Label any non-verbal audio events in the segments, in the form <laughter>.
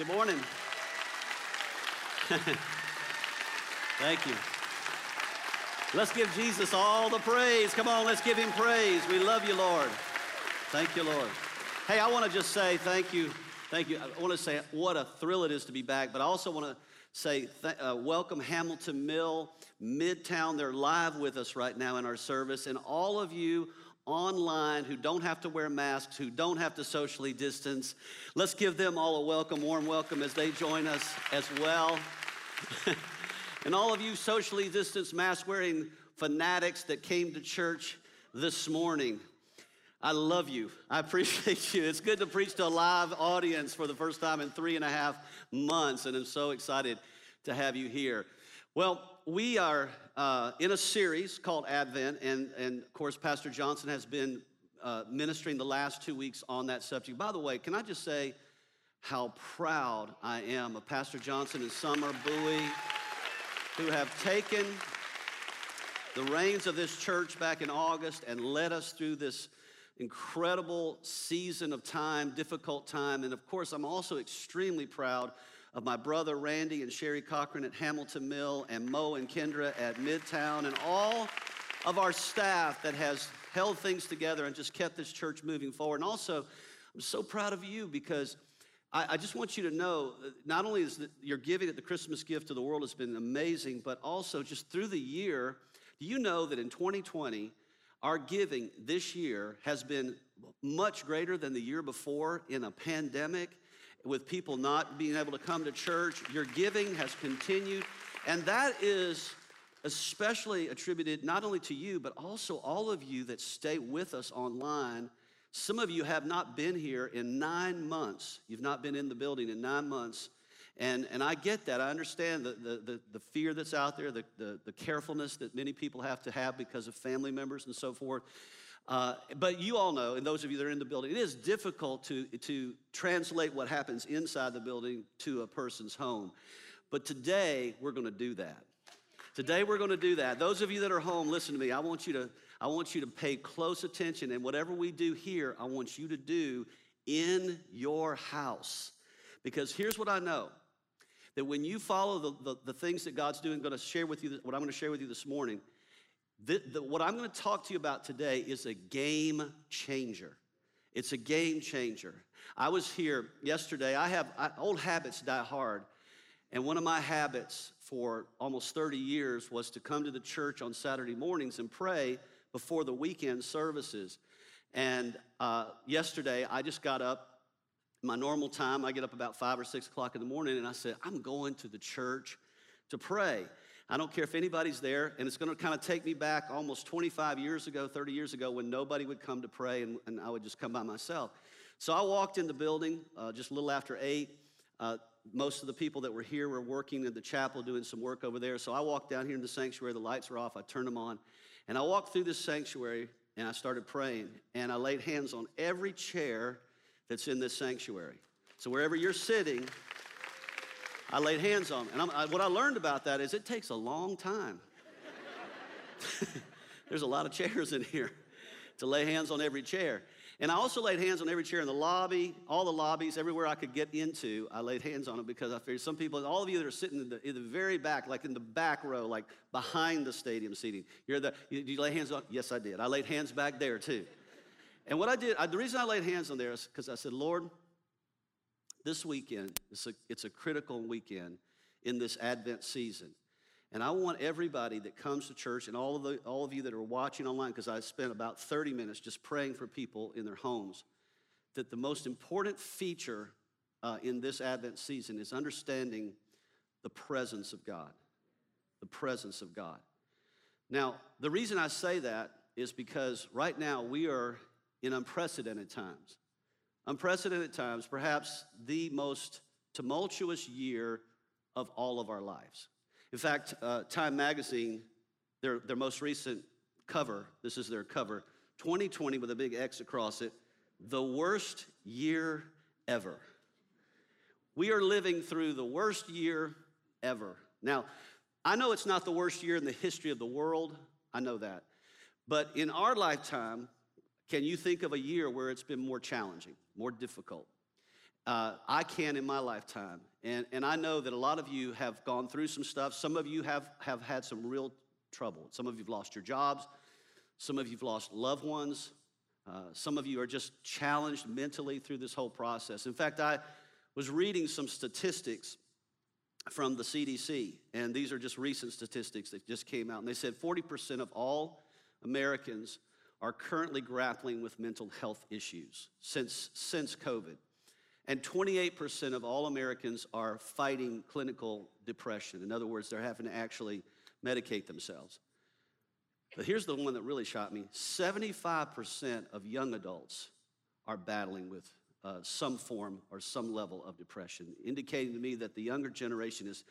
Good morning. <laughs> Thank you. Let's give Jesus all the praise. Come on, let's give him praise. We love you, Lord. Thank you, Lord. Hey, I want to just say thank you. Thank you. I want to say what a thrill it is to be back, but I also want to say th- uh, welcome Hamilton Mill, Midtown. They're live with us right now in our service. And all of you online who don't have to wear masks, who don't have to socially distance, let's give them all a welcome, warm welcome as they join us as well. <laughs> and all of you socially distanced, mask wearing fanatics that came to church this morning. I love you. I <laughs> appreciate you. It's good to preach to a live audience for the first time in three and a half months, and I'm so excited to have you here. Well, we are uh, in a series called Advent, and, and of course, Pastor Johnson has been uh, ministering the last two weeks on that subject. By the way, can I just say how proud I am of Pastor Johnson and Summer Bowie, who have taken the reins of this church back in August and led us through this incredible season of time, difficult time. And of course, I'm also extremely proud of my brother Randy and Sherry Cochran at Hamilton Mill and Mo and Kendra at Midtown and all of our staff that has held things together and just kept this church moving forward. And also, I'm so proud of you because I, I just want you to know uh, not only is that your giving at the Christmas gift to the world has been amazing, but also just through the year, do you know that in 2020, our giving this year has been much greater than the year before in a pandemic with people not being able to come to church. Your giving has continued, and that is especially attributed not only to you, but also all of you that stay with us online. Some of you have not been here in nine months. You've not been in the building in nine months. And, and I get that. I understand the, the, the, the fear that's out there, the, the, the, carefulness that many people have to have because of family members and so forth. Uh, but you all know, and those of you that are in the building, it is difficult to, to translate what happens inside the building to a person's home. But today, we're going to do that. Today, we're going to do that. Those of you that are home, listen to me. I want you to, I want you to pay close attention. And whatever we do here, I want you to do in your house. Because here's what I know that when you follow the, the, the things that God's doing, I'm going to share with you what I'm going to share with you this morning. The, the, what I'm going to talk to you about today is a game changer. It's a game changer. I was here yesterday. I have I, old habits die hard. And one of my habits for almost 30 years was to come to the church on Saturday mornings and pray before the weekend services. And uh, yesterday, I just got up my normal time, I get up about five or six o'clock in the morning and I said, I'm going to the church to pray. I don't care if anybody's there, and it's going to kind of take me back almost 25 years ago, 30 years ago, when nobody would come to pray and, and I would just come by myself. So I walked in the building uh, just a little after 8. Uh, most of the people that were here were working in the chapel doing some work over there. So I walked down here in the sanctuary, the lights were off, I turned them on, and I walked through this sanctuary and I started praying. And I laid hands on every chair that's in this sanctuary. So wherever you're sitting, I laid hands on them. And I, what I learned about that is it takes a long time. <laughs> There's a lot of chairs in here to lay hands on every chair. And I also laid hands on every chair in the lobby, all the lobbies, everywhere I could get into, I laid hands on them because I figured some people, all of you that are sitting in the, in the very back, like in the back row, like behind the stadium seating, you're the, you, you lay hands on? Yes, I did. I laid hands back there too. And what I did, I, the reason I laid hands on there is because I said, Lord, this weekend, it's a, it's a critical weekend in this Advent season. And I want everybody that comes to church and all of, the, all of you that are watching online, because I spent about 30 minutes just praying for people in their homes, that the most important feature uh, in this Advent season is understanding the presence of God. The presence of God. Now, the reason I say that is because right now we are in unprecedented times. Unprecedented times, perhaps the most tumultuous year of all of our lives. In fact, uh, Time Magazine, their, their most recent cover, this is their cover, 2020 with a big X across it, the worst year ever. We are living through the worst year ever. Now, I know it's not the worst year in the history of the world, I know that. But in our lifetime, can you think of a year where it's been more challenging, more difficult? uh, I can in my lifetime. And, and I know that a lot of you have gone through some stuff. Some of you have, have had some real trouble. Some of you have lost your jobs. Some of you have lost loved ones. Uh, some of you are just challenged mentally through this whole process. In fact, I was reading some statistics from the CDC, and these are just recent statistics that just came out. And they said 40% of all Americans are currently grappling with mental health issues since, since COVID. And 28% of all Americans are fighting clinical depression. In other words, they're having to actually medicate themselves. But here's the one that really shocked me 75% of young adults are battling with uh, some form or some level of depression, indicating to me that the younger generation is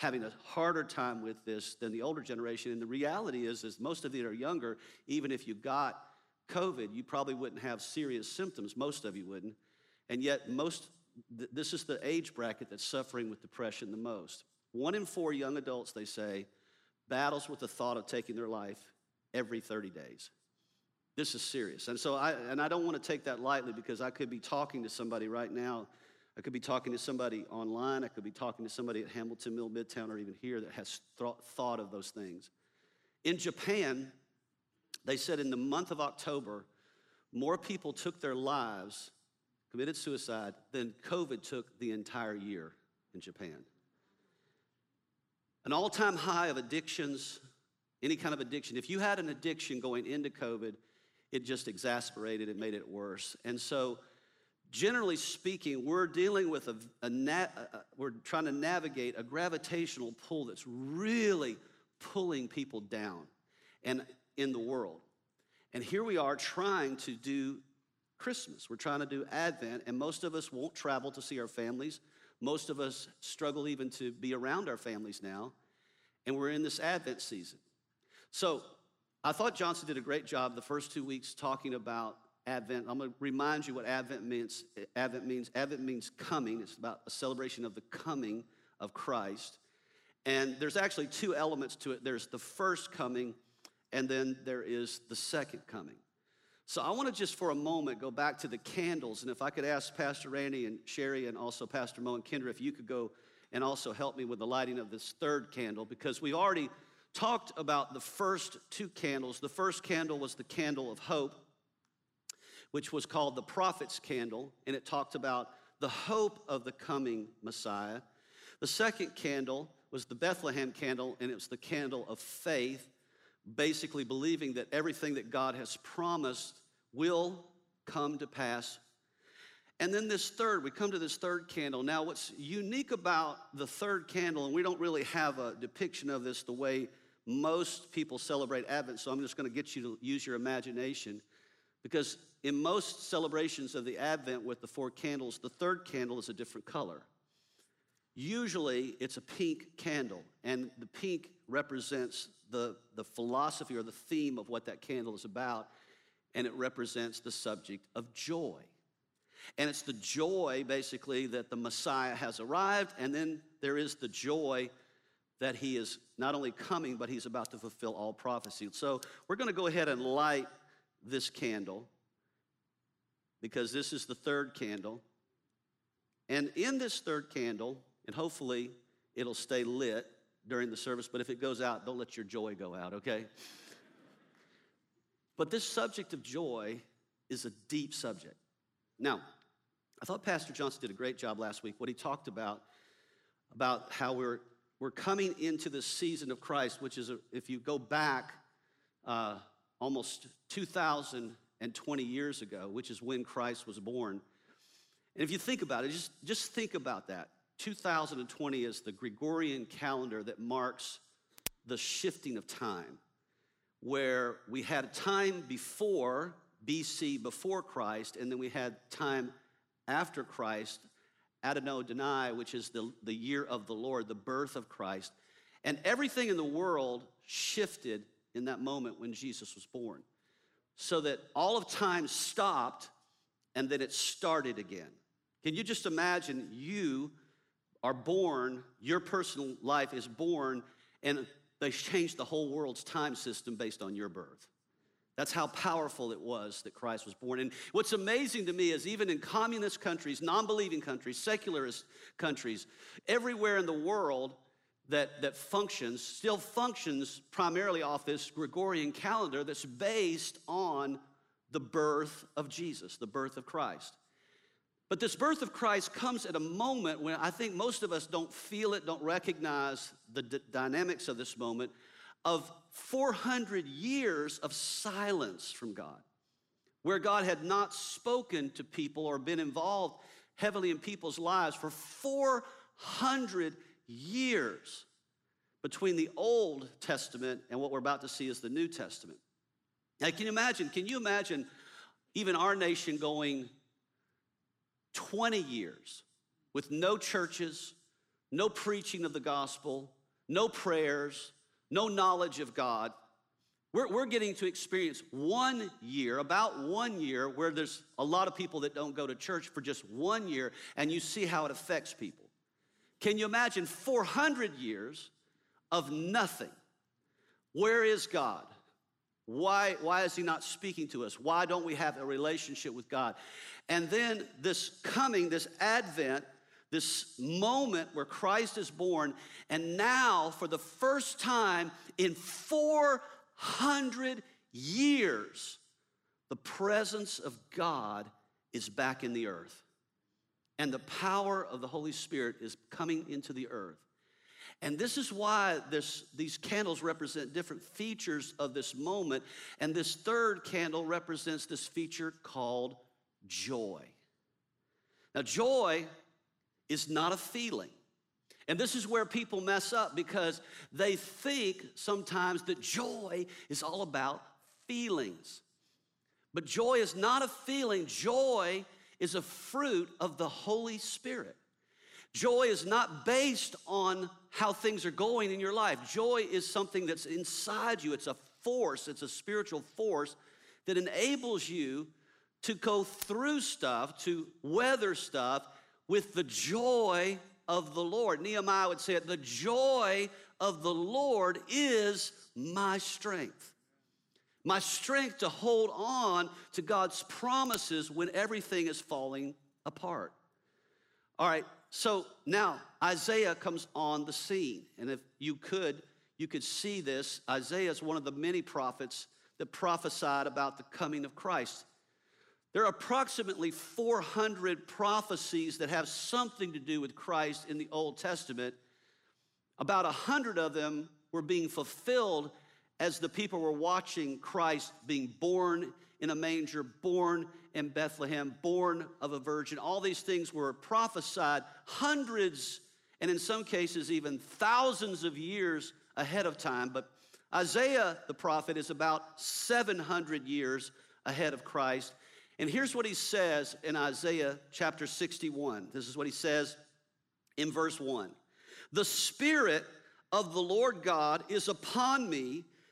having a harder time with this than the older generation. And the reality is, is most of you are younger, even if you got COVID, you probably wouldn't have serious symptoms. Most of you wouldn't. And yet, most, th- this is the age bracket that's suffering with depression the most. One in four young adults, they say, battles with the thought of taking their life every 30 days. This is serious. And so I and I don't want to take that lightly because I could be talking to somebody right now. I could be talking to somebody online. I could be talking to somebody at Hamilton Mill Midtown or even here that has th- thought of those things. In Japan, they said in the month of October, more people took their lives, committed suicide, than COVID took the entire year in Japan. An all time high of addictions, any kind of addiction. If you had an addiction going into COVID, it just exasperated it, made it worse. And so, generally speaking, we're dealing with a, a, na- we're trying to navigate a gravitational pull that's really pulling people down and in the world. And here we are trying to do Christmas. We're trying to do Advent, and most of us won't travel to see our families. Most of us struggle even to be around our families now. And we're in this Advent season. So I thought Johnson did a great job the first two weeks talking about Advent. I'm going to remind you what Advent means. Advent means Advent means coming. It's about a celebration of the coming of Christ. And there's actually two elements to it. There's the first coming, and then there is the second coming. So I want to just for a moment go back to the candles, and if I could ask Pastor Randy and Sherry and also Pastor Mo and Kendra if you could go and also help me with the lighting of this third candle, because we've already talked about the first two candles. The first candle was the candle of hope, which was called the prophet's candle, and it talked about the hope of the coming Messiah. The second candle was the Bethlehem candle, and it was the candle of faith, basically believing that everything that God has promised will come to pass. And then this third, we come to this third candle. Now, what's unique about the third candle, and we don't really have a depiction of this the way most people celebrate Advent, so I'm just going to get you to use your imagination. Because in most celebrations of the Advent with the four candles, the third candle is a different color. Usually it's a pink candle, and the pink represents the, the philosophy or the theme of what that candle is about, and it represents the subject of joy. And it's the joy, basically, that the Messiah has arrived, and then there is the joy that he is not only coming, but he's about to fulfill all prophecy. So we're going to go ahead and light this candle because this is the third candle. And in this third candle, and hopefully it'll stay lit during the service, but if it goes out, don't let your joy go out, okay? but this subject of joy is a deep subject. Now, I thought Pastor Johnson did a great job last week. What he talked about, about how we're we're coming into the season of Christ, which is, a, if you go back uh, almost 2,020 years ago, which is when Christ was born. And if you think about it, just, just think about that. 2020 is the Gregorian calendar that marks the shifting of time, where we had a time before BC, before Christ, and then we had time after Christ Domini, which is the, the year of the Lord, the birth of Christ. And everything in the world shifted in that moment when Jesus was born. So that all of time stopped and then it started again. Can you just imagine you are born, your personal life is born, and they changed the whole world's time system based on your birth? That's how powerful it was that Christ was born. And what's amazing to me is even in communist countries, non believing countries, secularist countries, everywhere in the world that, that functions, still functions primarily off this Gregorian calendar that's based on the birth of Jesus, the birth of Christ. But this birth of Christ comes at a moment when I think most of us don't feel it, don't recognize the d- dynamics of this moment of 400 years of silence from God, where God had not spoken to people or been involved heavily in people's lives for 400 years between the Old Testament and what we're about to see is the New Testament. Now, can you imagine? Can you imagine even our nation going 20 years with no churches, no preaching of the gospel, no prayers, no knowledge of God? We're, we're getting to experience one year, about one year, where there's a lot of people that don't go to church for just one year, and you see how it affects people. Can you imagine 400 years of nothing? Where is God? Why, why is he not speaking to us? Why don't we have a relationship with God? And then this coming, this advent, this moment where Christ is born, and now for the first time in 400 years, the presence of God is back in the earth. And the power of the Holy Spirit is coming into the earth. And this is why this, these candles represent different features of this moment. And this third candle represents this feature called joy. Now, joy is not a feeling. And this is where people mess up because they think sometimes that joy is all about feelings. But joy is not a feeling, joy is a fruit of the Holy Spirit. Joy is not based on how things are going in your life. Joy is something that's inside you. It's a force, it's a spiritual force that enables you to go through stuff, to weather stuff with the joy of the Lord. Nehemiah would say it the joy of the Lord is my strength. My strength to hold on to God's promises when everything is falling apart. All right, so now Isaiah comes on the scene. And if you could, you could see this. Isaiah is one of the many prophets that prophesied about the coming of Christ. There are approximately 400 prophecies that have something to do with Christ in the Old Testament. About 100 of them were being fulfilled as the people were watching Christ being born in a manger, born in Bethlehem, born of a virgin. All these things were prophesied hundreds and in some cases even thousands of years ahead of time. But Isaiah the prophet is about 700 years ahead of Christ. And here's what he says in Isaiah chapter 61. This is what he says in verse 1 The Spirit of the Lord God is upon me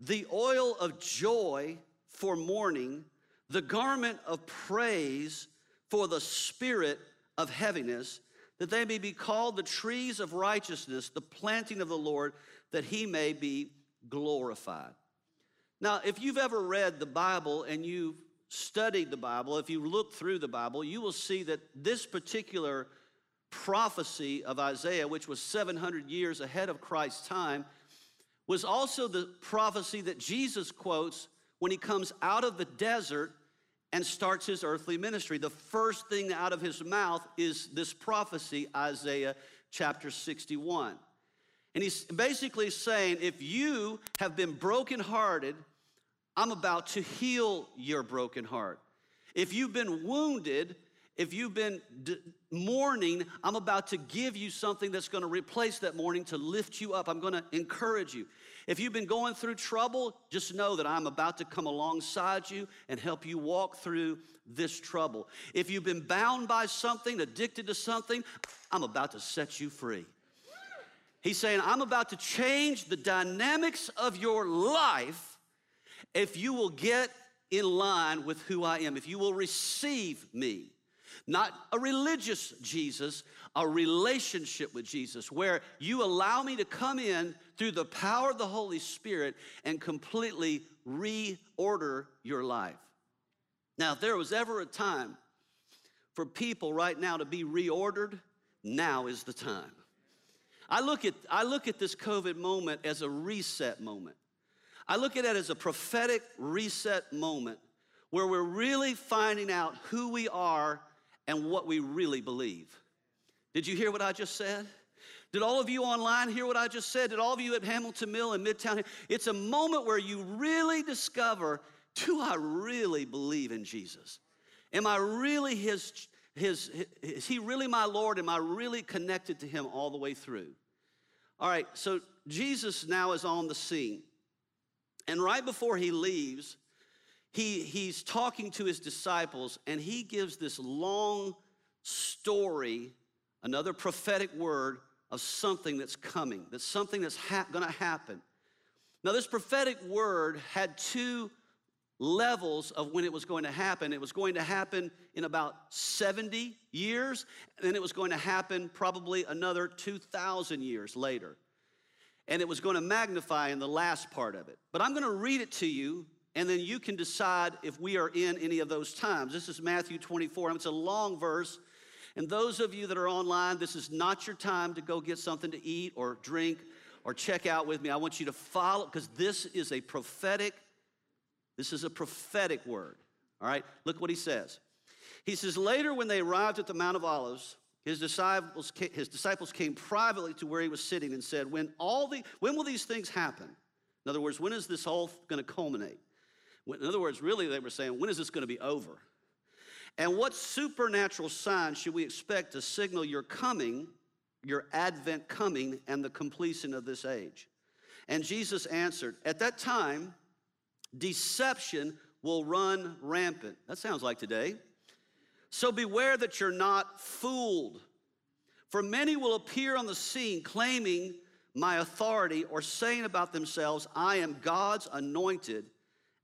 the oil of joy for mourning, the garment of praise for the spirit of heaviness, that they may be called the trees of righteousness, the planting of the Lord, that he may be glorified. Now, if you've ever read the Bible and you've studied the Bible, if you look through the Bible, you will see that this particular prophecy of Isaiah, which was 700 years ahead of Christ's time, was also the prophecy that Jesus quotes when he comes out of the desert and starts his earthly ministry. The first thing out of his mouth is this prophecy, Isaiah chapter 61. And he's basically saying, if you have been brokenhearted, I'm about to heal your broken heart. If you've been wounded, if you've been d- mourning, I'm about to give you something that's going to replace that mourning to lift you up. I'm going to encourage you. If you've been going through trouble, just know that I'm about to come alongside you and help you walk through this trouble. If you've been bound by something, addicted to something, I'm about to set you free. He's saying, I'm about to change the dynamics of your life if you will get in line with who I am, if you will receive me. Not a religious Jesus, a relationship with Jesus, where you allow me to come in through the power of the Holy Spirit and completely reorder your life. Now, if there was ever a time for people right now to be reordered, now is the time. I look at, I look at this COVID moment as a reset moment. I look at it as a prophetic reset moment where we're really finding out who we are and what we really believe. Did you hear what I just said? Did all of you online hear what I just said? Did all of you at Hamilton Mill and Midtown? It's a moment where you really discover do I really believe in Jesus? Am I really his, his, his, is he really my Lord? Am I really connected to him all the way through? All right, so Jesus now is on the scene. And right before he leaves, he, he's talking to his disciples and he gives this long story, another prophetic word of something that's coming, that's something that's ha- gonna happen. Now, this prophetic word had two levels of when it was going to happen. It was going to happen in about 70 years, and then it was going to happen probably another 2,000 years later. And it was going to magnify in the last part of it. But I'm going to read it to you, and then you can decide if we are in any of those times. This is Matthew 24. It's a long verse. And those of you that are online, this is not your time to go get something to eat or drink or check out with me. I want you to follow, because this is a prophetic this is a prophetic word. All right, look what he says. He says, Later, when they arrived at the Mount of Olives, his disciples, his disciples came privately to where he was sitting and said, when, all the, when will these things happen? In other words, when is this all going to culminate? In other words, really, they were saying, when is this going to be over? And what supernatural sign should we expect to signal your coming, your advent coming, and the completion of this age? And Jesus answered, At that time, Deception will run rampant. That sounds like today. So beware that you're not fooled. For many will appear on the scene claiming my authority or saying about themselves, I am God's anointed,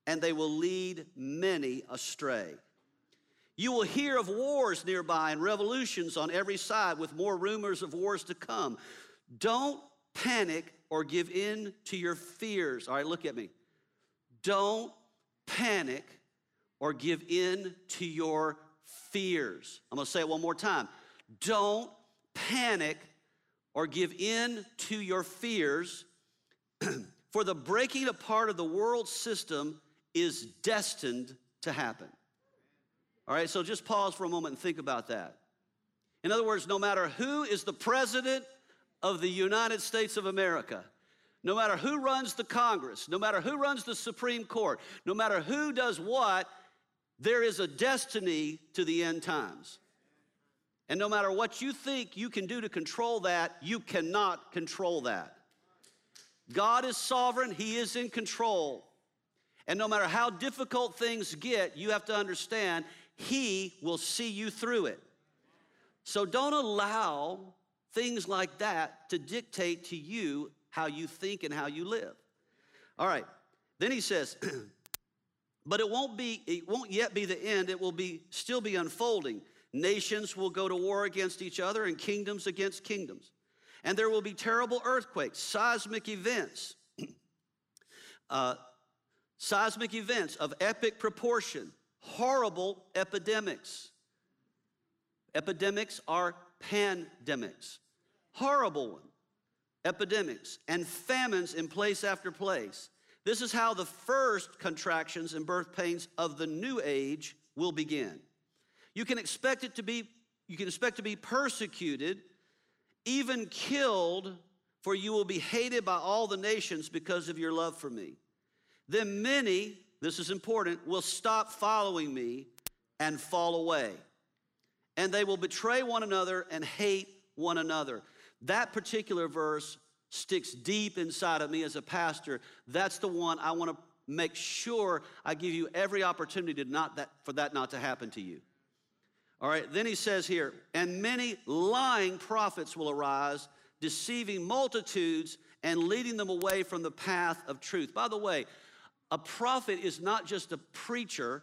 and they will lead many astray. You will hear of wars nearby and revolutions on every side with more rumors of wars to come. Don't panic or give in to your fears. All right, look at me. Don't panic or give in to your fears. I'm gonna say it one more time. Don't panic or give in to your fears, <clears throat> for the breaking apart of the world system is destined to happen. All right, so just pause for a moment and think about that. In other words, no matter who is the president of the United States of America, no matter who runs the Congress, no matter who runs the Supreme Court, no matter who does what, there is a destiny to the end times. And no matter what you think you can do to control that, you cannot control that. God is sovereign, He is in control. And no matter how difficult things get, you have to understand He will see you through it. So don't allow things like that to dictate to you how you think and how you live. All right. Then he says, <clears throat> but it won't be it won't yet be the end. It will be still be unfolding. Nations will go to war against each other and kingdoms against kingdoms. And there will be terrible earthquakes, seismic events. <clears throat> uh, seismic events of epic proportion, horrible epidemics. Epidemics are pandemics, horrible ones epidemics, and famines in place after place. This is how the first contractions and birth pains of the new age will begin. You can expect it to be, you can expect to be persecuted, even killed, for you will be hated by all the nations because of your love for me. Then many, this is important, will stop following me and fall away. and they will betray one another and hate one another. That particular verse sticks deep inside of me as a pastor. That's the one I want to make sure I give you every opportunity to not that, for that not to happen to you. All right, then he says here, and many lying prophets will arise, deceiving multitudes and leading them away from the path of truth. By the way, a prophet is not just a preacher,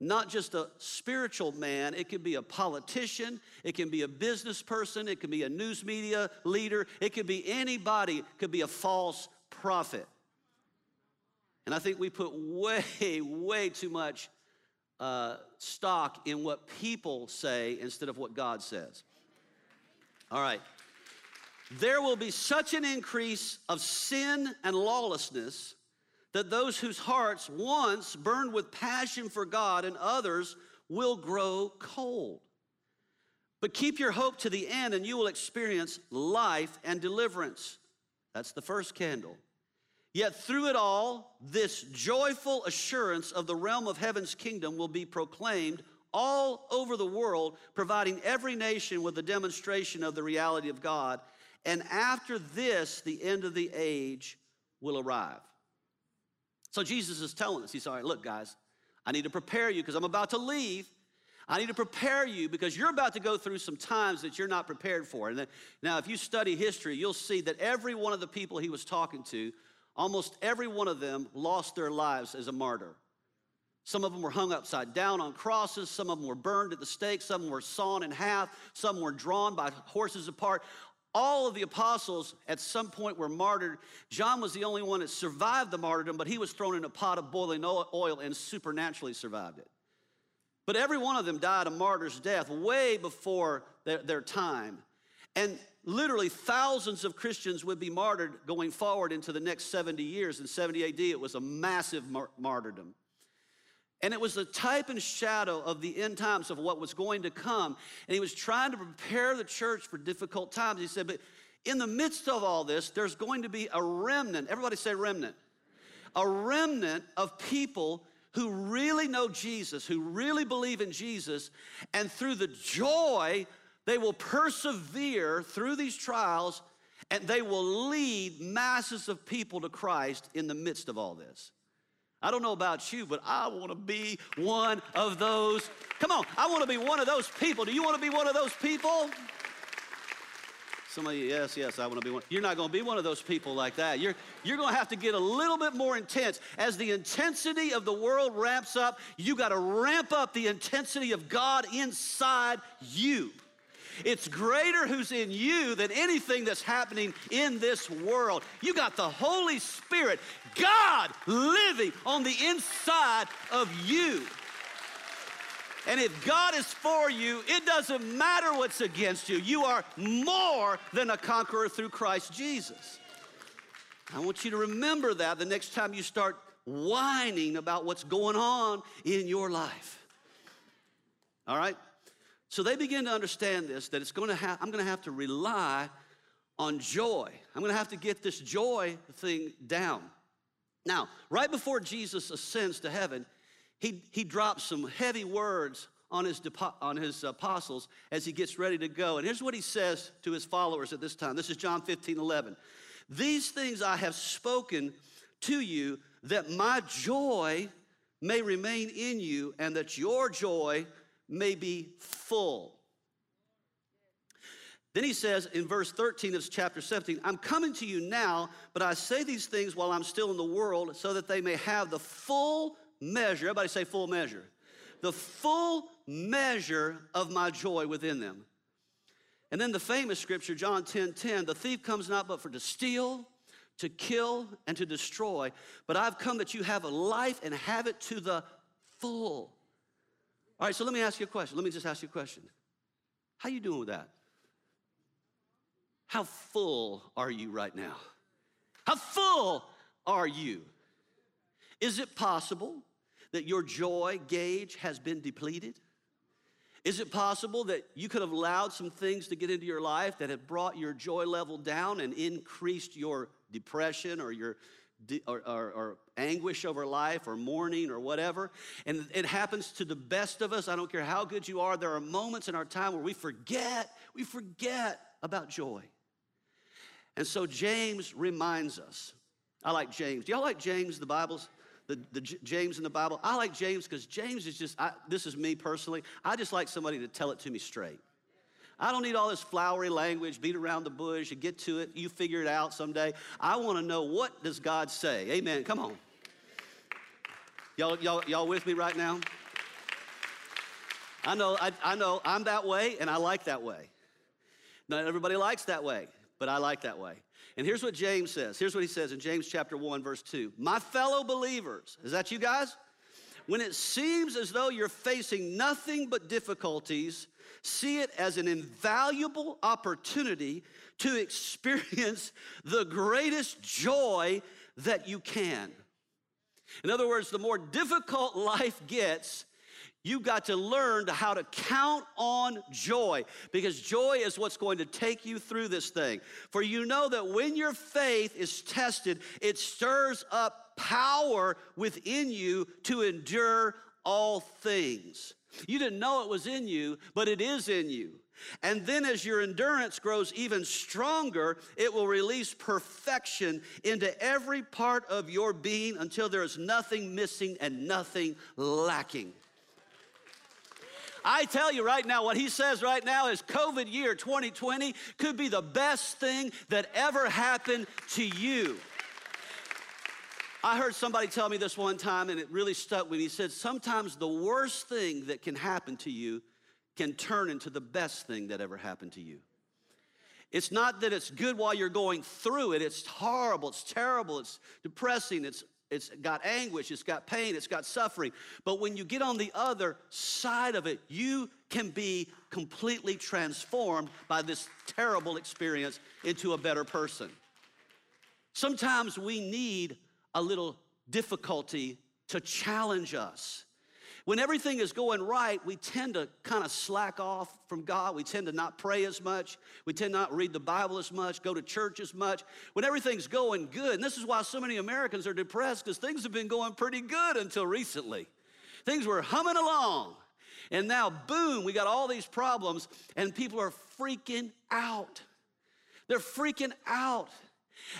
not just a spiritual man, it can be a politician, it can be a business person, it can be a news media leader, it could be anybody, it could be a false prophet. And I think we put way, <laughs> way too much uh, stock in what people say instead of what God says. All right. There will be such an increase of sin and lawlessness that those whose hearts once burned with passion for God and others will grow cold. But keep your hope to the end and you will experience life and deliverance. That's the first candle. Yet through it all, this joyful assurance of the realm of heaven's kingdom will be proclaimed all over the world, providing every nation with a demonstration of the reality of God. And after this, the end of the age will arrive. So Jesus is telling us, He's all right, look, guys, I need to prepare you because I'm about to leave. I need to prepare you because you're about to go through some times that you're not prepared for. And now, if you study history, you'll see that every one of the people he was talking to, almost every one of them lost their lives as a martyr. Some of them were hung upside down on crosses. Some of them were burned at the stake. Some were sawn in half. Some were drawn by horses apart. All of the apostles at some point were martyred. John was the only one that survived the martyrdom, but he was thrown in a pot of boiling oil and supernaturally survived it. But every one of them died a martyr's death way before their, their time. And literally thousands of Christians would be martyred going forward into the next 70 years. In 70 AD, it was a massive mar- martyrdom. And it was the type and shadow of the end times of what was going to come. And he was trying to prepare the church for difficult times. He said, But in the midst of all this, there's going to be a remnant. Everybody say remnant. A remnant of people who really know Jesus, who really believe in Jesus, and through the joy, they will persevere through these trials and they will lead masses of people to Christ in the midst of all this. I don't know about you, but I want to be one of those. Come on, I want to be one of those people. Do you want to be one of those people? Some of you, yes, yes, I want to be one. You're not going to be one of those people like that. You're, you're going to have to get a little bit more intense. As the intensity of the world ramps up, you got to ramp up the intensity of God inside you. It's greater who's in you than anything that's happening in this world. You got the Holy Spirit, God living on the inside of you. And if God is for you, it doesn't matter what's against you. You are more than a conqueror through Christ Jesus. I want you to remember that the next time you start whining about what's going on in your life. All right? So they begin to understand this that it's going to have, I'm going to have to rely on joy. I'm going to have to get this joy thing down. Now, right before Jesus ascends to heaven, he, he drops some heavy words on his, on his apostles as he gets ready to go. And here's what he says to his followers at this time. This is John 15, 11. These things I have spoken to you that my joy may remain in you and that your joy may be full. Then he says in verse 13 of chapter 17, I'm coming to you now, but I say these things while I'm still in the world so that they may have the full measure. Everybody say full measure. The full measure of my joy within them. And then the famous scripture, John 10 10, the thief comes not but for to steal, to kill, and to destroy. But I've come that you have a life and have it to the full. All right, so let me ask you a question. Let me just ask you a question. How you doing with that? How full are you right now? How full are you? Is it possible that your joy gauge has been depleted? Is it possible that you could have allowed some things to get into your life that have brought your joy level down and increased your depression or your or, or, or, anguish over life or mourning or whatever. And it happens to the best of us. I don't care how good you are. There are moments in our time where we forget, we forget about joy. And so James reminds us. I like James. Do y'all like James, the Bible's? The, the James in the Bible? I like James because James is just, I, this is me personally. I just like somebody to tell it to me straight. I don't need all this flowery language, beat around the bush, you get to it, you figure it out someday. I want to know what does God say? Amen. Come on. Y'all, y'all, y'all with me right now? I know, I, I know I'm that way and I like that way. Not everybody likes that way, but I like that way. And here's what James says. Here's what he says in James chapter 1, verse 2. My fellow believers, is that you guys? When it seems as though you're facing nothing but difficulties, see it as an invaluable opportunity to <laughs> experience the greatest joy that you can. In other words, the more difficult life gets, You've got to learn how to count on joy because joy is what's going to take you through this thing. For you know that when your faith is tested, it stirs up power within you to endure all things. You didn't know it was in you, but it is in you. And then, as your endurance grows even stronger, it will release perfection into every part of your being until there is nothing missing and nothing lacking. I tell you right now, what he says right now is COVID year 2020 could be the best thing that ever happened to you. I heard somebody tell me this one time, and it really stuck me. He said, Sometimes the worst thing that can happen to you can turn into the best thing that ever happened to you. It's not that it's good while you're going through it, it's horrible, it's terrible, it's depressing, it's it's got anguish, it's got pain, it's got suffering. But when you get on the other side of it, you can be completely transformed by this terrible experience into a better person. Sometimes we need a little difficulty to challenge us. When everything is going right, we tend to kind of slack off from God. We tend to not pray as much. We tend not read the Bible as much, go to church as much. When everything's going good, and this is why so many Americans are depressed because things have been going pretty good until recently. Things were humming along. And now, boom, we got all these problems, and people are freaking out. They're freaking out.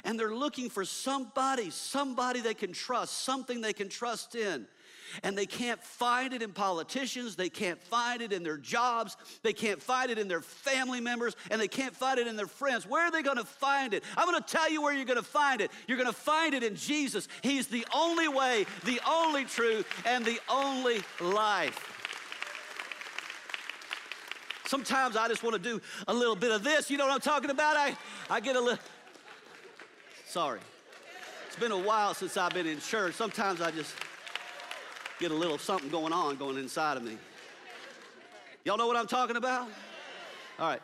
And they're looking for somebody, somebody they can trust, something they can trust in. And they can't find it in politicians, they can't find it in their jobs, they can't find it in their family members, and they can't find it in their friends. Where are they gonna find it? I'm gonna tell you where you're gonna find it. You're gonna find it in Jesus. He's the only way, the only truth, and the only life. Sometimes I just want to do a little bit of this. You know what I'm talking about? I, I get a little. Sorry. It's been a while since I've been in church. Sometimes I just get a little something going on going inside of me. Y'all know what I'm talking about? All right.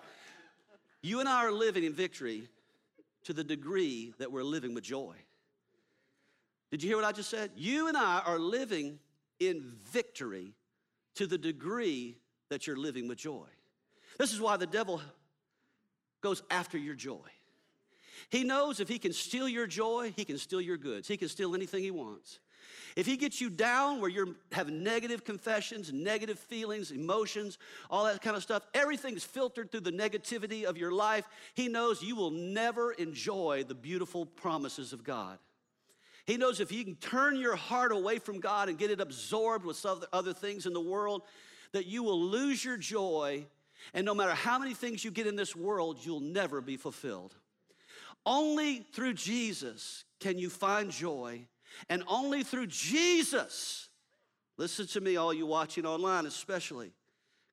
You and I are living in victory to the degree that we're living with joy. Did you hear what I just said? You and I are living in victory to the degree that you're living with joy. This is why the devil goes after your joy. He knows if he can steal your joy, he can steal your goods. He can steal anything he wants. If he gets you down where you're having negative confessions, negative feelings, emotions, all that kind of stuff, everything's filtered through the negativity of your life, he knows you will never enjoy the beautiful promises of God. He knows if you can turn your heart away from God and get it absorbed with other things in the world, that you will lose your joy. And no matter how many things you get in this world, you'll never be fulfilled. Only through Jesus can you find joy and only through Jesus, listen to me, all you watching online, especially,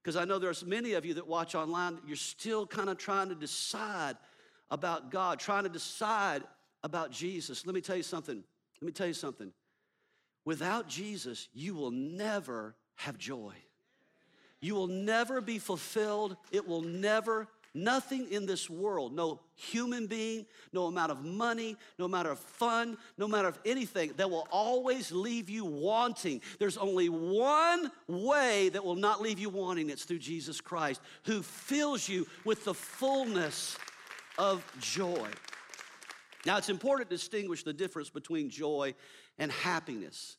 because I know there's many of you that watch online, you're still kind of trying to decide about God, trying to decide about Jesus. Let me tell you something. Let me tell you something. Without Jesus, you will never have joy. You will never be fulfilled. It will never Nothing in this world, no human being, no amount of money, no amount of fun, no matter of anything, that will always leave you wanting. There's only one way that will not leave you wanting. It's through Jesus Christ, who fills you with the fullness of joy. Now, it's important to distinguish the difference between joy and happiness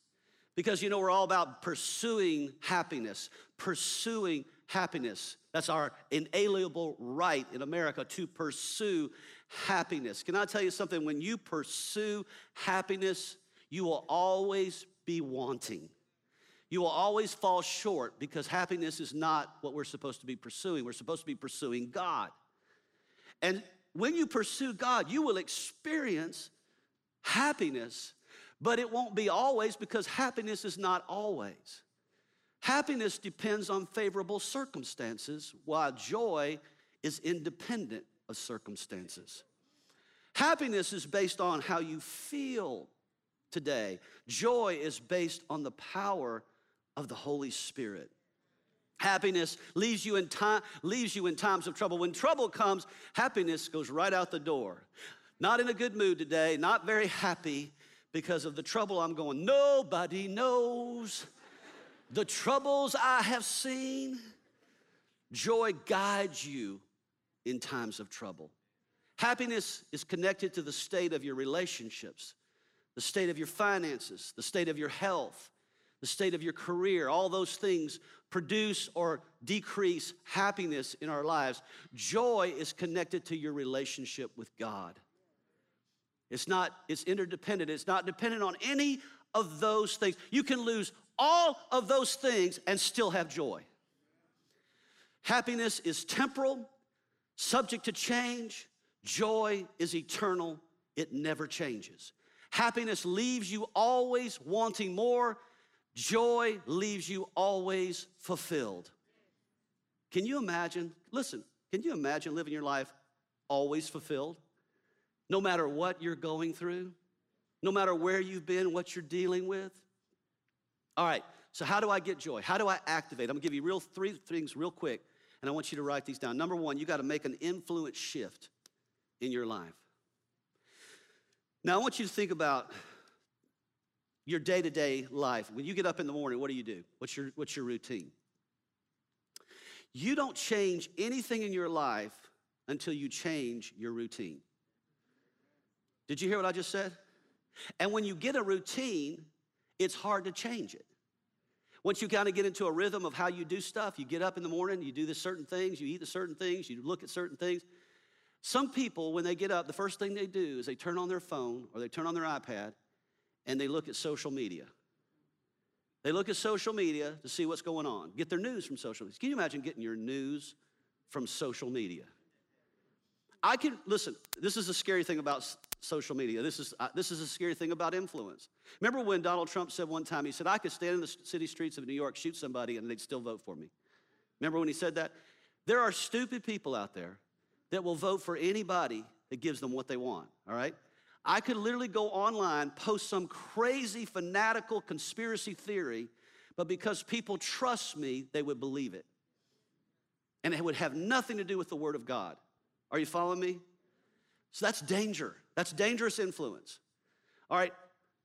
because, you know, we're all about pursuing happiness, pursuing happiness. That's our inalienable right in America to pursue happiness. Can I tell you something? When you pursue happiness, you will always be wanting. You will always fall short because happiness is not what we're supposed to be pursuing. We're supposed to be pursuing God. And when you pursue God, you will experience happiness, but it won't be always because happiness is not always. Happiness depends on favorable circumstances, while joy is independent of circumstances. Happiness is based on how you feel today, joy is based on the power of the Holy Spirit. Happiness leaves you in time leaves you in times of trouble. When trouble comes, happiness goes right out the door. Not in a good mood today, not very happy because of the trouble I'm going. Nobody knows the troubles I have seen. Joy guides you in times of trouble. Happiness is connected to the state of your relationships, the state of your finances, the state of your health, the state of your career, all those things produce or decrease happiness in our lives. Joy is connected to your relationship with God. It's not, it's interdependent. It's not dependent on any of those things. You can lose all of those things and still have joy. Happiness is temporal, subject to change. Joy is eternal, it never changes. Happiness leaves you always wanting more Joy leaves you always fulfilled. Can you imagine? Listen, can you imagine living your life always fulfilled? No matter what you're going through, no matter where you've been, what you're dealing with? All right, so how do I get joy? How do I activate? I'm gonna give you real three things real quick, and I want you to write these down. Number one, you gotta make an influence shift in your life. Now, I want you to think about your day to day life. When you get up in the morning, what do you do? What's your, what's your routine? You don't change anything in your life until you change your routine. Did you hear what I just said? And when you get a routine, it's hard to change it. Once you kind of get into a rhythm of how you do stuff, you get up in the morning, you do the certain things, you eat the certain things, you look at certain things. Some people, when they get up, the first thing they do is they turn on their phone or they turn on their iPad and they look at social media. They look at social media to see what's going on, get their news from social media. Can you imagine getting your news from social media? I can, listen, this is a scary thing about social media. This is, uh, this is a scary thing about influence. Remember when Donald Trump said one time, he said, I could stand in the city streets of New York, shoot somebody, and they'd still vote for me. Remember when he said that? There are stupid people out there that will vote for anybody that gives them what they want, all right? I could literally go online, post some crazy fanatical conspiracy theory, but because people trust me, they would believe it. And it would have nothing to do with the Word of God. Are you following me? So that's danger. That's dangerous influence. All right,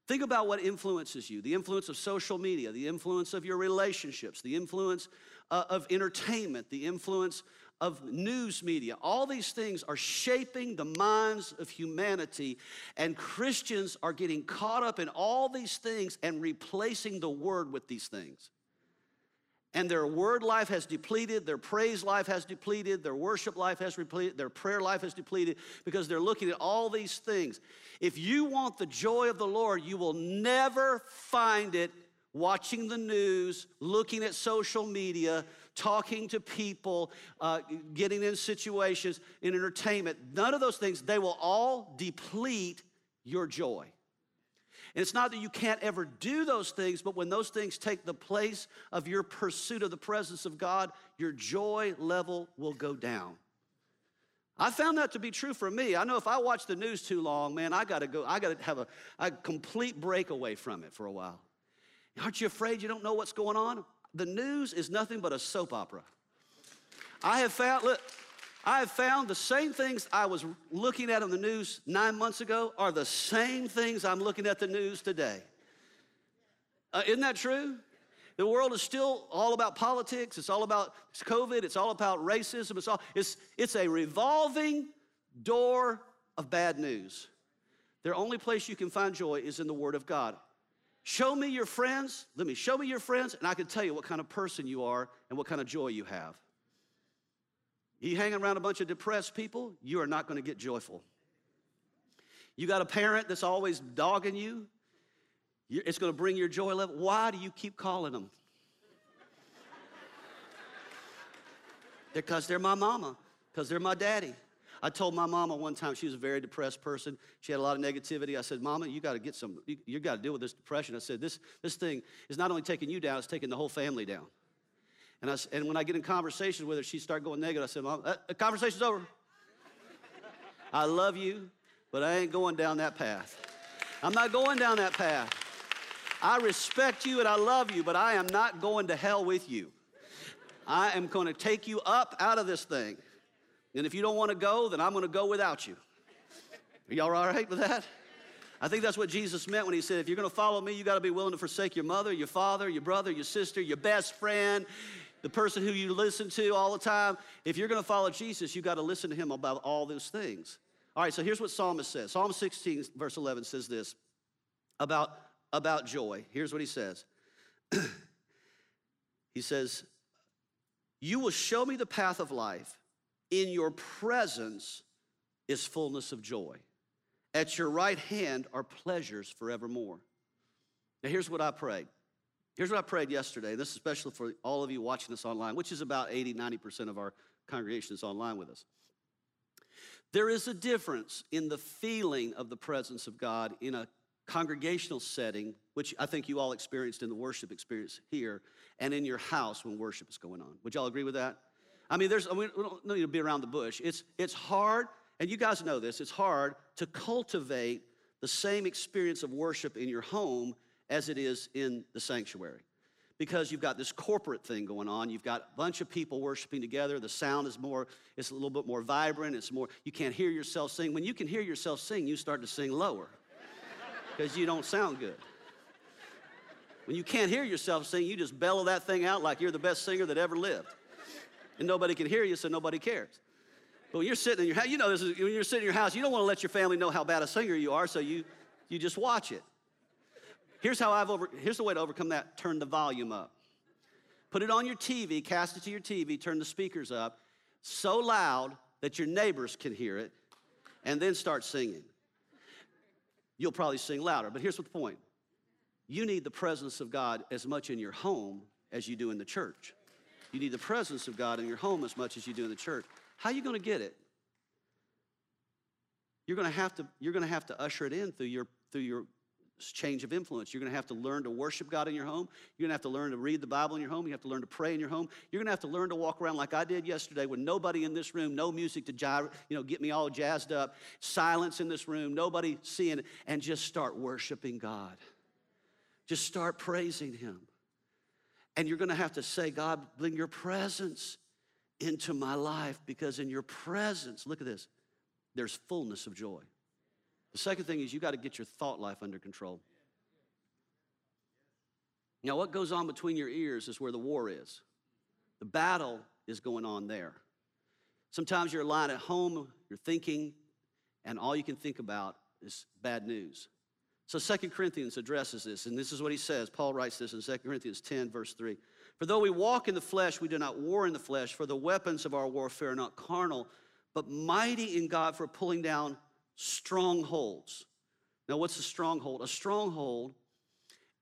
think about what influences you the influence of social media, the influence of your relationships, the influence uh, of entertainment, the influence of news media. All these things are shaping the minds of humanity, and Christians are getting caught up in all these things and replacing the word with these things. And their word life has depleted, their praise life has depleted, their worship life has depleted, their prayer life has depleted because they're looking at all these things. If you want the joy of the Lord, you will never find it watching the news, looking at social media, talking to people, uh, getting in situations, in entertainment, none of those things, they will all deplete your joy. And it's not that you can't ever do those things, but when those things take the place of your pursuit of the presence of God, your joy level will go down. I found that to be true for me. I know if I watch the news too long, man, I gotta go, I gotta have a, a complete breakaway from it for a while. Aren't you afraid you don't know what's going on? The news is nothing but a soap opera. I have found, look, I have found the same things I was looking at on the news nine months ago are the same things I'm looking at the news today. Uh, isn't that true? The world is still all about politics. It's all about COVID. It's all about racism. It's, all, it's, it's a revolving door of bad news. The only place you can find joy is in the Word of God. Show me your friends. Let me show me your friends, and I can tell you what kind of person you are and what kind of joy you have. You hang around a bunch of depressed people, you are not going to get joyful. You got a parent that's always dogging you, it's going to bring your joy level. Why do you keep calling them? <laughs> because they're my mama, because they're my daddy. I told my mama one time, she was a very depressed person. She had a lot of negativity. I said, Mama, you got to get some, you, you got to deal with this depression. I said, this, this thing is not only taking you down, it's taking the whole family down. And, I, and when I get in conversations with her, she start going negative. I said, Mom, uh, the conversation's over. I love you, but I ain't going down that path. I'm not going down that path. I respect you and I love you, but I am not going to hell with you. I am going to take you up out of this thing. And if you don't want to go, then I'm going to go without you. Are y'all all right with that? I think that's what Jesus meant when he said, if you're going to follow me, you got to be willing to forsake your mother, your father, your brother, your sister, your best friend, the person who you listen to all the time. If you're going to follow Jesus, you got to listen to him about all those things. All right, so here's what Psalmist says. Psalm 16, verse 11 says this about, about joy. Here's what he says <clears throat> He says, You will show me the path of life. In your presence is fullness of joy. At your right hand are pleasures forevermore. Now, here's what I prayed. Here's what I prayed yesterday. This is especially for all of you watching us online, which is about 80, 90% of our congregation is online with us. There is a difference in the feeling of the presence of God in a congregational setting, which I think you all experienced in the worship experience here, and in your house when worship is going on. Would y'all agree with that? I mean, there's, we don't need to be around the bush. It's, it's hard, and you guys know this, it's hard to cultivate the same experience of worship in your home as it is in the sanctuary. Because you've got this corporate thing going on. You've got a bunch of people worshiping together. The sound is more, it's a little bit more vibrant. It's more, you can't hear yourself sing. When you can hear yourself sing, you start to sing lower <laughs> because you don't sound good. When you can't hear yourself sing, you just bellow that thing out like you're the best singer that ever lived and nobody can hear you, so nobody cares. But when you're sitting in your house, you know this is, when you're sitting in your house, you don't want to let your family know how bad a singer you are, so you, you just watch it. Here's how I've over, here's the way to overcome that turn the volume up. Put it on your TV, cast it to your TV, turn the speakers up so loud that your neighbors can hear it, and then start singing. You'll probably sing louder, but here's the point you need the presence of God as much in your home as you do in the church. You need the presence of God in your home as much as you do in the church. How are you going to get it? You're going to have to, you're going to, have to usher it in through your, through your change of influence. You're going to have to learn to worship God in your home. You're going to have to learn to read the Bible in your home. You have to learn to pray in your home. You're going to have to learn to walk around like I did yesterday with nobody in this room, no music to you know, get me all jazzed up, silence in this room, nobody seeing and just start worshiping God. Just start praising Him. And you're going to have to say, God, bring your presence into my life because in your presence, look at this, there's fullness of joy. The second thing is you got to get your thought life under control. Now, what goes on between your ears is where the war is. The battle is going on there. Sometimes you're lying at home, you're thinking, and all you can think about is bad news. So Second Corinthians addresses this, and this is what he says. Paul writes this in Second Corinthians 10, verse 3. For though we walk in the flesh, we do not war in the flesh, for the weapons of our warfare are not carnal, but mighty in God for pulling down strongholds. Now, what's a stronghold? A stronghold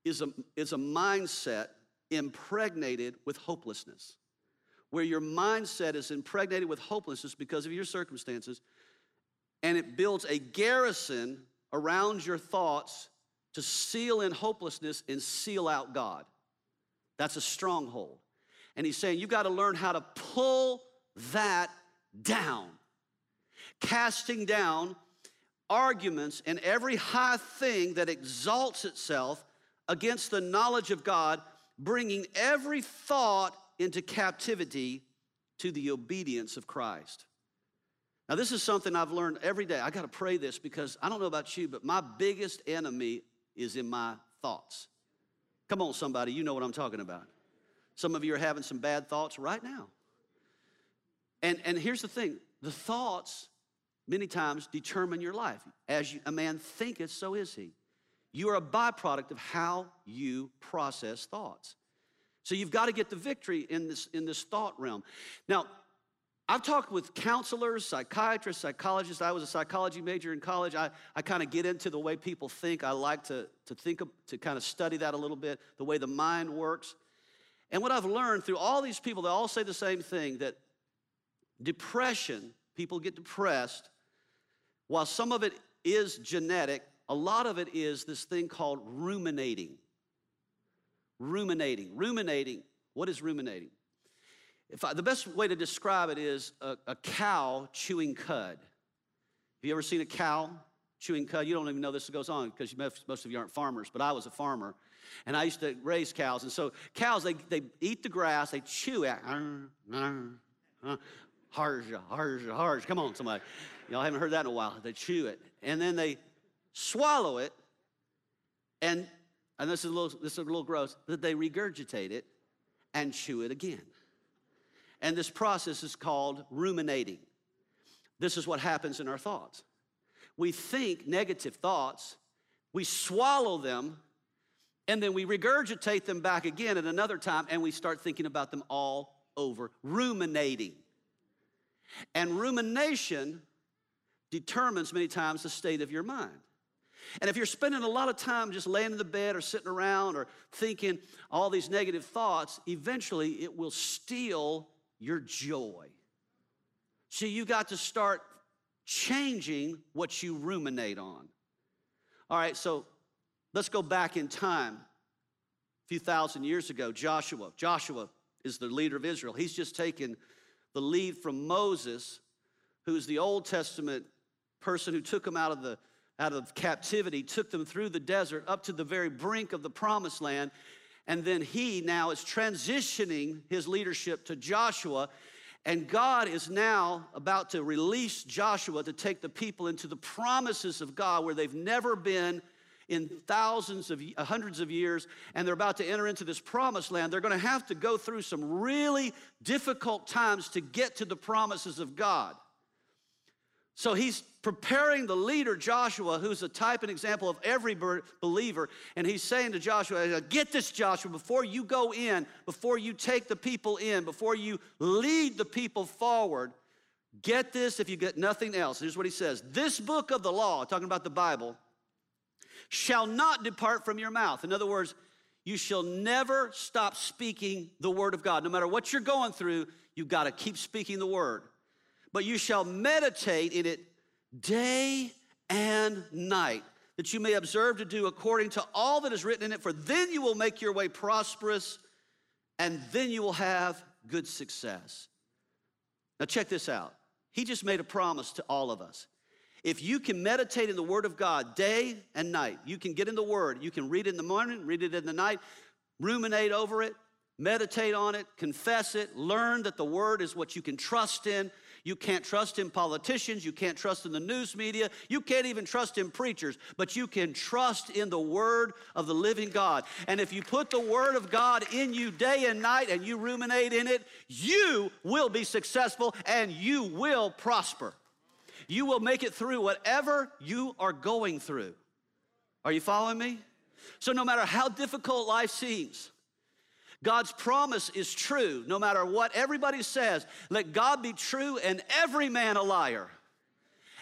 is a, is a mindset impregnated with hopelessness. Where your mindset is impregnated with hopelessness because of your circumstances, and it builds a garrison around your thoughts to seal in hopelessness and seal out God. That's a stronghold. And he's saying you've got to learn how to pull that down. Casting down arguments and every high thing that exalts itself against the knowledge of God, bringing every thought into captivity to the obedience of Christ. Now, this is something I've learned every day. I got to pray this because I don't know about you, but my biggest enemy is in my thoughts. Come on, somebody, you know what I'm talking about. Some of you are having some bad thoughts right now. And, and here's the thing the thoughts many times determine your life. As a man thinketh, so is he. You are a byproduct of how you process thoughts. So you've got to get the victory in this, in this thought realm. Now, I've talked with counselors, psychiatrists, psychologists. I was a psychology major in college. I, I kind of get into the way people think. I like to, to think, of, to kind of study that a little bit, the way the mind works. And what I've learned through all these people, they all say the same thing that depression, people get depressed, while some of it is genetic, a lot of it is this thing called ruminating. Ruminating. Ruminating. What is ruminating? I, the best way to describe it is a, a cow chewing cud. Have you ever seen a cow chewing cud? You don't even know this goes on because most of you aren't farmers, but I was a farmer. And I used to raise cows. And so cows, they, they eat the grass, they chew it. Harsh, harsh, harsh. Come on, somebody. Y'all haven't heard that in a while. They chew it. And then they swallow it. And, and this, is a little, this is a little gross, that they regurgitate it and chew it again. And this process is called ruminating. This is what happens in our thoughts. We think negative thoughts, we swallow them, and then we regurgitate them back again at another time, and we start thinking about them all over, ruminating. And rumination determines many times the state of your mind. And if you're spending a lot of time just laying in the bed or sitting around or thinking all these negative thoughts, eventually it will steal your joy. See, you got to start changing what you ruminate on. All right, so let's go back in time. A few thousand years ago, Joshua. Joshua is the leader of Israel. He's just taken the lead from Moses, who's the Old Testament person who took them out of the out of captivity, took them through the desert up to the very brink of the promised land. And then he now is transitioning his leadership to Joshua. And God is now about to release Joshua to take the people into the promises of God where they've never been in thousands of hundreds of years and they're about to enter into this promised land they're going to have to go through some really difficult times to get to the promises of god so he's preparing the leader, Joshua, who's a type and example of every believer. And he's saying to Joshua, Get this, Joshua, before you go in, before you take the people in, before you lead the people forward, get this if you get nothing else. Here's what he says This book of the law, talking about the Bible, shall not depart from your mouth. In other words, you shall never stop speaking the word of God. No matter what you're going through, you've got to keep speaking the word but you shall meditate in it day and night, that you may observe to do according to all that is written in it, for then you will make your way prosperous, and then you will have good success. Now, check this out. He just made a promise to all of us. If you can meditate in the Word of God day and night, you can get in the Word. You can read it in the morning, read it in the night, ruminate over it, meditate on it, confess it, learn that the Word is what you can trust in, you can't trust in politicians. You can't trust in the news media. You can't even trust in preachers, but you can trust in the Word of the living God. And if you put the Word of God in you day and night and you ruminate in it, you will be successful and you will prosper. You will make it through whatever you are going through. Are you following me? So, no matter how difficult life seems, God's promise is true no matter what everybody says. Let God be true and every man a liar.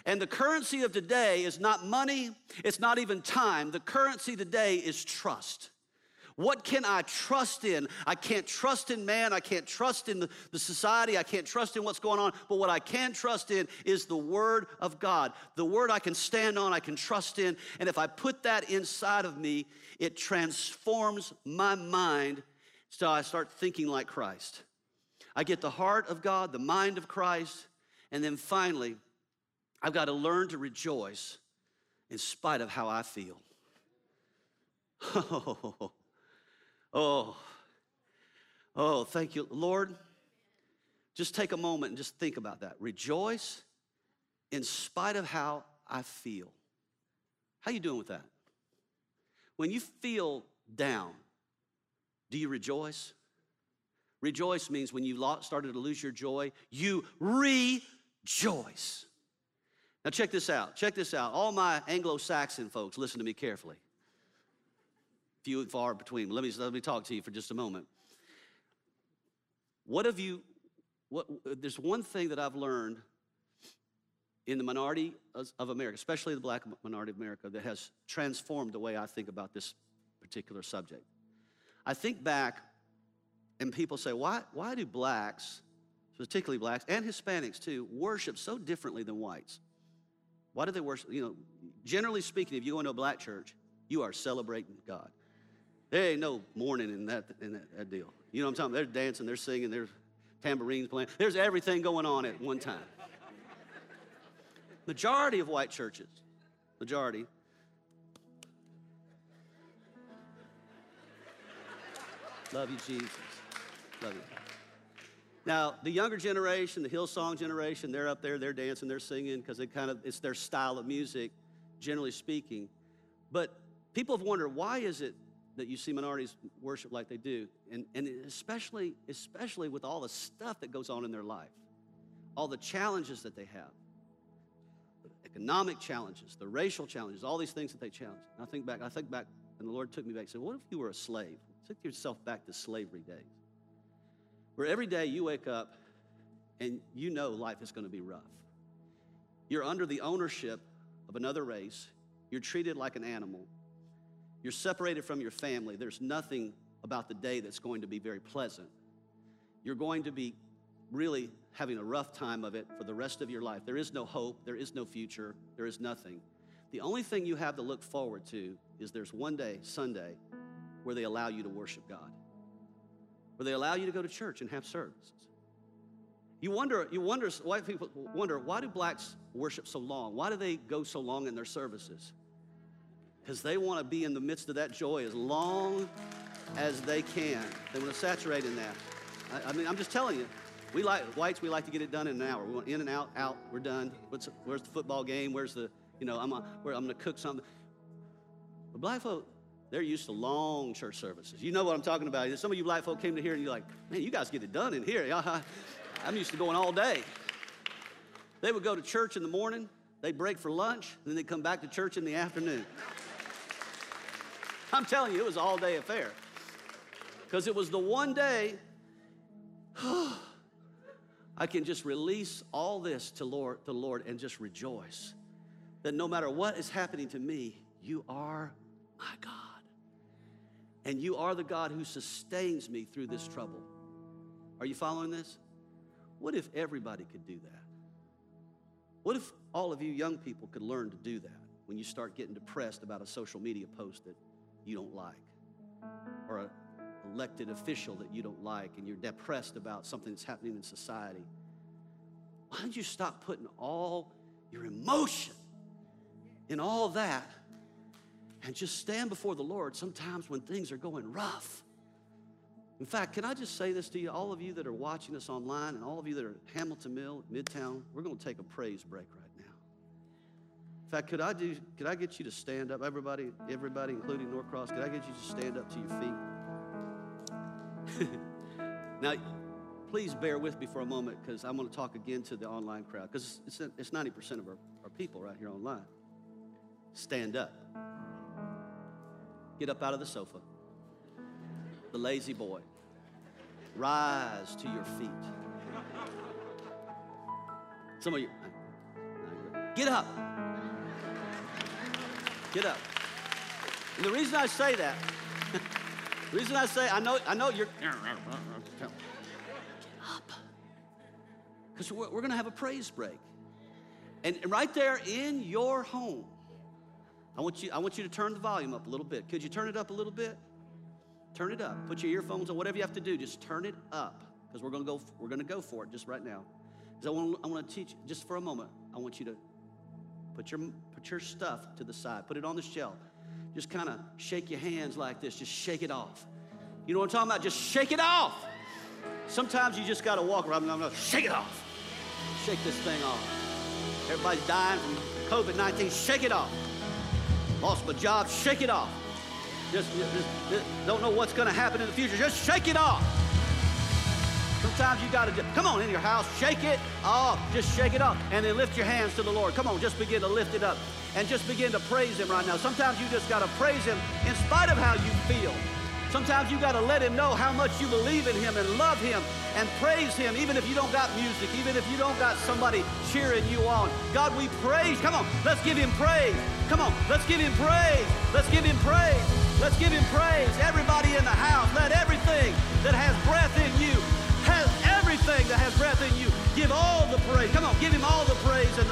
And the currency of today is not money, it's not even time. The currency today is trust. What can I trust in? I can't trust in man. I can't trust in the, society. I can't trust in what's going on. But what I can trust in is the Word of God. The Word I can stand on, I can trust in. And if I put that inside of me, it transforms my mind so I start thinking like Christ. I get the heart of God, the mind of Christ, and then finally, I've got to learn to rejoice in spite of how I feel. Oh, <laughs> oh, oh, thank you, Lord. Just take a moment and just think about that. Rejoice in spite of how I feel. How you doing with that? When you feel down, do you rejoice? Rejoice means when you started to lose your joy, you rejoice. Now, check this out. Check this out. All my Anglo Saxon folks, listen to me carefully. Few and far between. Let me, let me talk to you for just a moment. What have you, what, there's one thing that I've learned in the minority of America, especially the black minority of America, that has transformed the way I think about this particular subject. I think back, and people say, why, why do blacks, particularly blacks and Hispanics too, worship so differently than whites? Why do they worship? You know, generally speaking, if you go into a black church, you are celebrating God. There ain't no mourning in that, in that, that deal. You know what I'm talking about? They're dancing, they're singing, there's tambourines playing. There's everything going on at one time. <laughs> Majority of white churches, majority, Love you, Jesus. Love you. Now, the younger generation, the Hillsong generation, they're up there, they're dancing, they're singing because it kind of it's their style of music, generally speaking. But people have wondered why is it that you see minorities worship like they do, and, and especially especially with all the stuff that goes on in their life, all the challenges that they have economic challenges, the racial challenges, all these things that they challenge. And I think back, I think back, and the Lord took me back and said, What if you were a slave? Take yourself back to slavery days, where every day you wake up and you know life is going to be rough. You're under the ownership of another race, you're treated like an animal, you're separated from your family. There's nothing about the day that's going to be very pleasant. You're going to be really having a rough time of it for the rest of your life. There is no hope, there is no future, there is nothing. The only thing you have to look forward to is there's one day, Sunday, where they allow you to worship God, where they allow you to go to church and have services. You wonder, you wonder, white people wonder, why do blacks worship so long? Why do they go so long in their services? Because they want to be in the midst of that joy as long as they can. They want to saturate in that. I, I mean, I'm just telling you, we like whites. We like to get it done in an hour. We want in and out, out. We're done. What's, where's the football game? Where's the you know? I'm I'm going to cook something. But black folk, they're used to long church services. You know what I'm talking about. Some of you black folk came to here and you're like, man, you guys get it done in here. <laughs> I'm used to going all day. They would go to church in the morning. They'd break for lunch, and then they'd come back to church in the afternoon. <laughs> I'm telling you, it was all day affair. Because it was the one day <sighs> I can just release all this to Lord, the Lord and just rejoice that no matter what is happening to me, you are my God. And you are the God who sustains me through this trouble. Are you following this? What if everybody could do that? What if all of you young people could learn to do that when you start getting depressed about a social media post that you don't like or a elected official that you don't like and you're depressed about something that's happening in society, why don't you stop putting all your emotion in all that and just stand before the Lord sometimes when things are going rough? In fact, can I just say this to you, all of you that are watching us online and all of you that are Hamilton Mill, Midtown, we're going to take a praise break right now. In fact, could I do could I get you to stand up, everybody, everybody, including Norcross, could I get you to stand up to your feet? <laughs> now, please bear with me for a moment because I'm going to talk again to the online crowd because it's, it's 90% of our, our people right here online. Stand up. Get up out of the sofa. The lazy boy. Rise to your feet. Some of you, get up. Get up. And the reason I say that <laughs> the reason I say, I know, I know you're. Up. Because we're, we're going to have a praise break. And right there in your home, I want, you, I want you to turn the volume up a little bit. Could you turn it up a little bit? Turn it up. Put your earphones on, whatever you have to do, just turn it up. Because we're gonna go, we're gonna go for it just right now. Because I want, I want to teach just for a moment. I want you to put your put your stuff to the side. Put it on the shelf just kind of shake your hands like this. Just shake it off. You know what I'm talking about? Just shake it off. Sometimes you just got to walk around and shake it off. Shake this thing off. Everybody's dying from COVID 19. Shake it off. Lost my job. Shake it off. Just, just, just don't know what's going to happen in the future. Just shake it off. Sometimes you got to come on in your house, shake it. off, just shake it up. And then lift your hands to the Lord. Come on, just begin to lift it up. And just begin to praise Him right now. Sometimes you just got to praise Him in spite of how you feel. Sometimes you got to let him know how much you believe in him and love him and praise him, even if you don't got music, even if you don't got somebody cheering you on. God, we praise. Come on, let's give him praise. Come on, let's give him praise. Let's give him praise. Let's give him praise. Everybody in the house, let everything that has breath in you, has everything that has breath in you, give all the praise. Come on, give him all the praise and